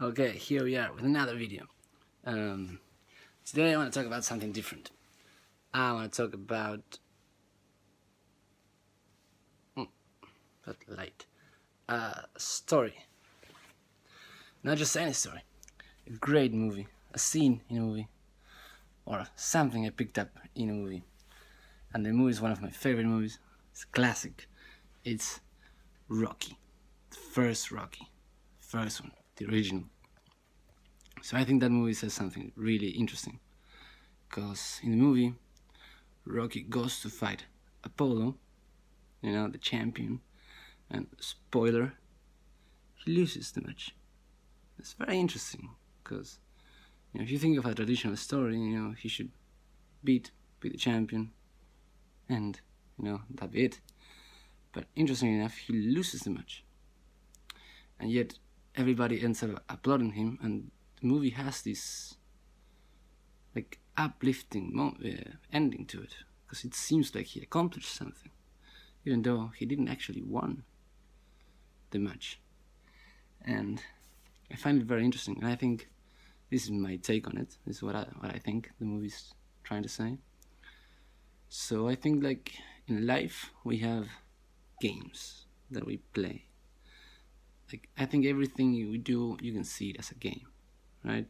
Okay, here we are with another video. Um, today I want to talk about something different. I want to talk about... Hmm, but light. A story. Not just any story. A great movie. A scene in a movie. Or something I picked up in a movie. And the movie is one of my favorite movies. It's classic. It's Rocky. The first Rocky. First one the original. So I think that movie says something really interesting. Because in the movie, Rocky goes to fight Apollo, you know, the champion, and spoiler, he loses the match. It's very interesting because you know, if you think of a traditional story, you know, he should beat, be the champion, and you know, that be it. But interestingly enough, he loses the match. And yet, everybody ends up applauding him, and the movie has this like uplifting uh, ending to it because it seems like he accomplished something, even though he didn't actually won the match. And I find it very interesting, and I think this is my take on it. This is what I what I think the movie's trying to say. So I think like in life we have games that we play like I think everything you do you can see it as a game right?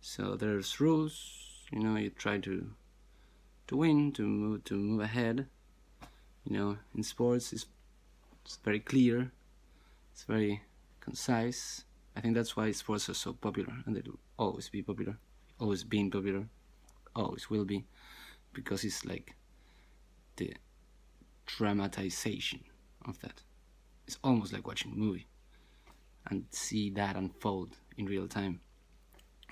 So there's rules you know you try to to win to move to move ahead. You know in sports it's, it's very clear it's very concise. I think that's why sports are so popular and they will always be popular always been popular always will be because it's like the dramatization of that. It's almost like watching a movie and see that unfold in real time.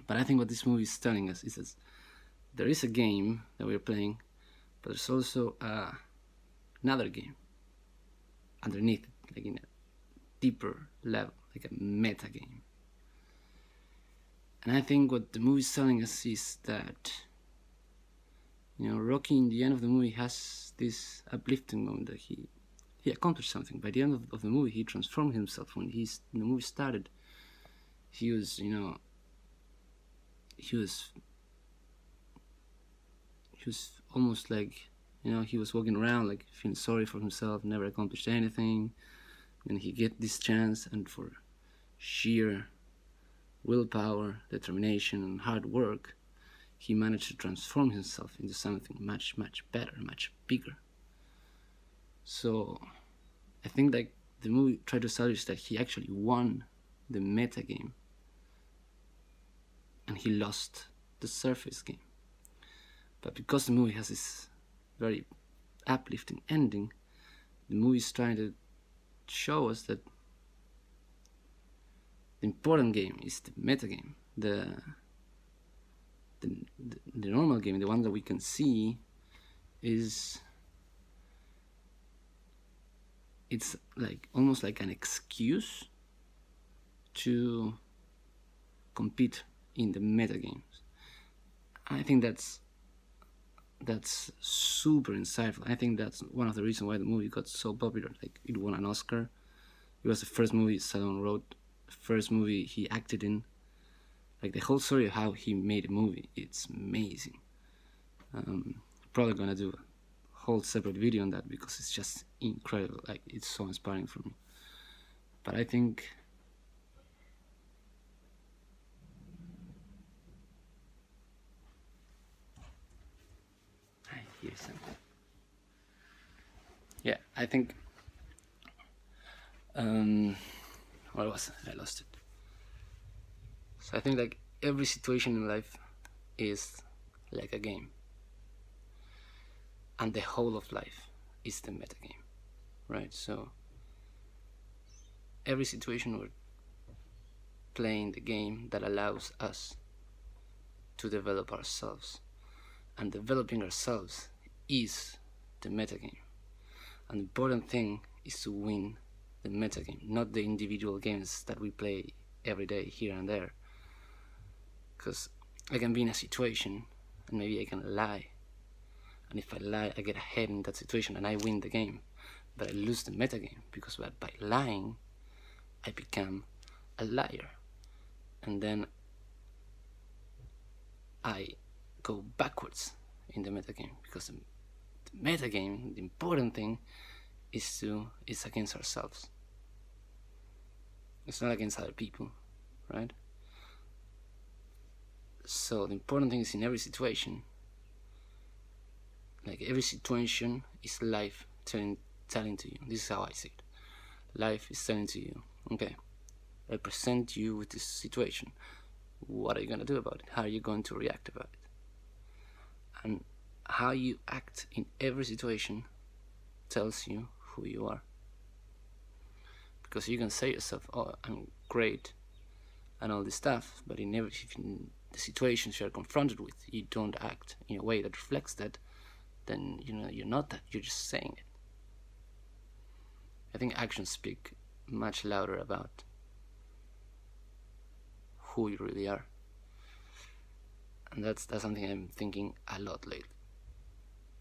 But I think what this movie is telling us is that there is a game that we're playing, but there's also uh, another game underneath like in a deeper level, like a meta game. And I think what the movie is telling us is that, you know, Rocky in the end of the movie has this uplifting moment that he he accomplished something. By the end of, of the movie, he transformed himself. When he's the movie started, he was, you know, he was, he was almost like, you know, he was walking around like feeling sorry for himself, never accomplished anything. And he get this chance, and for sheer willpower, determination, and hard work, he managed to transform himself into something much, much better, much bigger. So I think like the movie tried to establish that he actually won the meta game and he lost the surface game. But because the movie has this very uplifting ending, the movie is trying to show us that the important game is the meta game, the, the, the normal game, the one that we can see, is it's like almost like an excuse to compete in the meta games. I think that's that's super insightful. I think that's one of the reasons why the movie got so popular. Like it won an Oscar. It was the first movie Stallone wrote, first movie he acted in. Like the whole story of how he made a movie, it's amazing. Um, probably gonna do whole separate video on that because it's just incredible. Like it's so inspiring for me. But I think I hear something. Yeah I think um what was it? I lost it. So I think like every situation in life is like a game and the whole of life is the metagame, right? So every situation we're playing the game that allows us to develop ourselves, and developing ourselves is the metagame. And the important thing is to win the metagame, not the individual games that we play every day here and there. Because I can be in a situation and maybe I can lie and if I lie, I get ahead in that situation and I win the game. But I lose the meta game because by lying, I become a liar. and then I go backwards in the meta game because the, the metagame, the important thing is to is against ourselves. It's not against other people, right? So the important thing is in every situation, like every situation is life telling telling to you. This is how I see it. Life is telling to you, okay, I present you with this situation. What are you gonna do about it? How are you going to react about it? And how you act in every situation tells you who you are. Because you can say yourself, "Oh, I'm great," and all this stuff, but in every in the situations you're confronted with, you don't act in a way that reflects that. Then you know you're not that. You're just saying it. I think actions speak much louder about who you really are. And that's that's something I'm thinking a lot lately.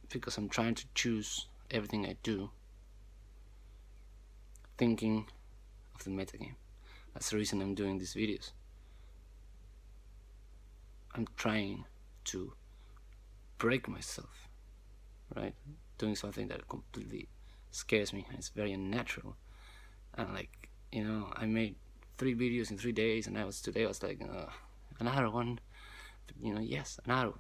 Because I'm trying to choose everything I do thinking of the metagame. That's the reason I'm doing these videos. I'm trying to break myself, right? Doing something that completely scares me it's very unnatural. And like, you know, I made three videos in three days and I was today I was like, uh, another one, you know, yes, another one.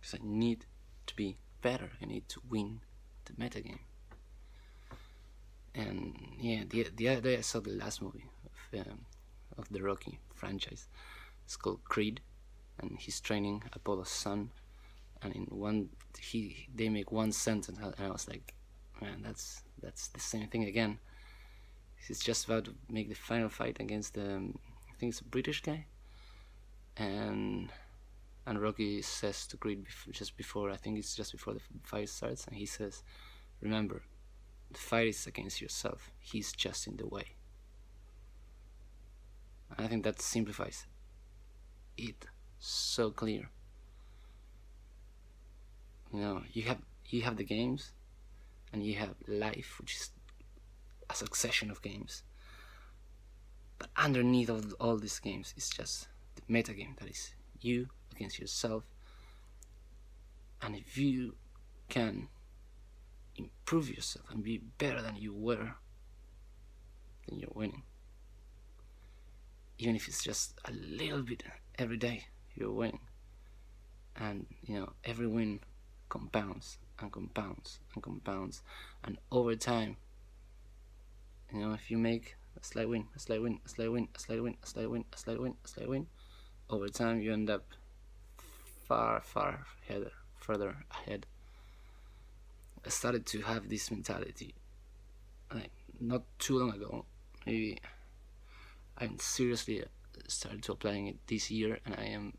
Because I need to be better. I need to win the meta game. And yeah, the the other day I saw the last movie of um, of the Rocky franchise. It's called Creed, and he's training Apollo's son. And in one, he they make one sentence, and I was like, man, that's that's the same thing again. He's just about to make the final fight against the, um, I think it's a British guy, and and Rocky says to Creed just before, I think it's just before the fight starts, and he says, "Remember, the fight is against yourself. He's just in the way." And I think that simplifies it so clear. You know, you have you have the games, and you have life, which is a succession of games. But underneath of all these games is just the meta game that is you against yourself. And if you can improve yourself and be better than you were, then you're winning. Even if it's just a little bit every day, you're winning. And you know, every win compounds and compounds and compounds, and over time, you know, if you make a slight win, a slight win, a slight win, a slight win, a slight win, a slight win, a slight win, over time you end up far, far ahead, further ahead. I started to have this mentality like not too long ago. Maybe I'm seriously started to applying it this year, and I am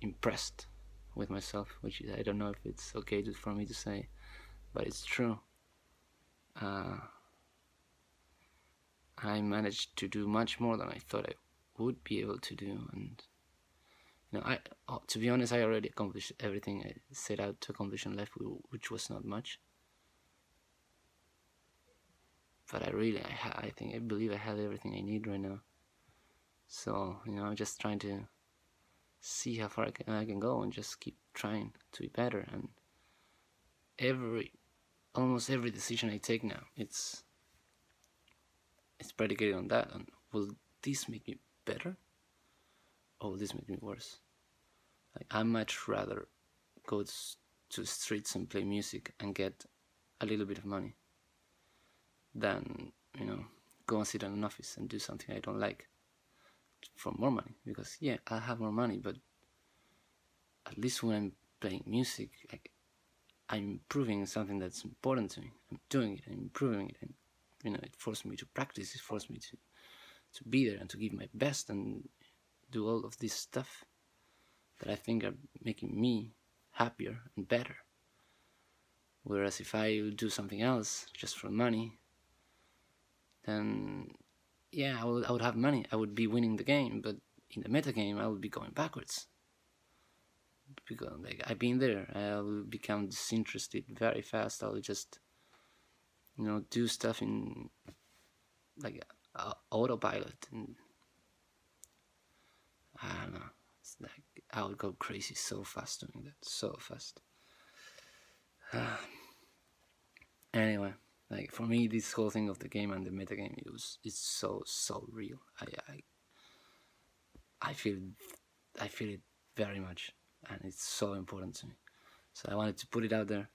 impressed with myself, which I don't know if it's okay to, for me to say, but it's true. Uh, I managed to do much more than I thought I would be able to do, and you know, I oh, to be honest, I already accomplished everything I set out to accomplish in life, which was not much. But I really, I, I think, I believe I have everything I need right now. So you know, I'm just trying to see how far I can, I can go and just keep trying to be better. And every, almost every decision I take now, it's it's predicated on that. And will this make me better, or will this make me worse? Like I much rather go to the streets and play music and get a little bit of money than you know go and sit in an office and do something I don't like for more money because yeah I have more money but at least when I'm playing music like I'm improving something that's important to me. I'm doing it I'm improving it and you know it forced me to practice it forced me to to be there and to give my best and do all of this stuff that I think are making me happier and better. Whereas if I do something else just for money then yeah, I would, I would have money. I would be winning the game, but in the meta game, I would be going backwards. Because like I've been there, I will become disinterested very fast. I'll just, you know, do stuff in like uh, autopilot, and I don't know. It's like I would go crazy so fast doing that, so fast. anyway, like for me, this whole thing of the game and the metagame, it was it's so so real. I I I feel I feel it very much, and it's so important to me. So I wanted to put it out there.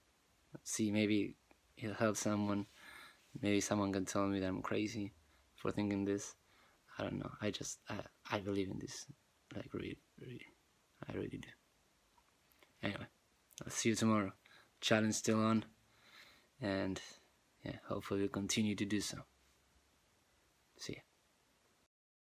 See, maybe it'll help someone. Maybe someone can tell me that I'm crazy for thinking this. I don't know. I just I, I believe in this, like really, really, I really do. Anyway, I'll see you tomorrow. Challenge still on, and yeah, hopefully we'll continue to do so. See ya.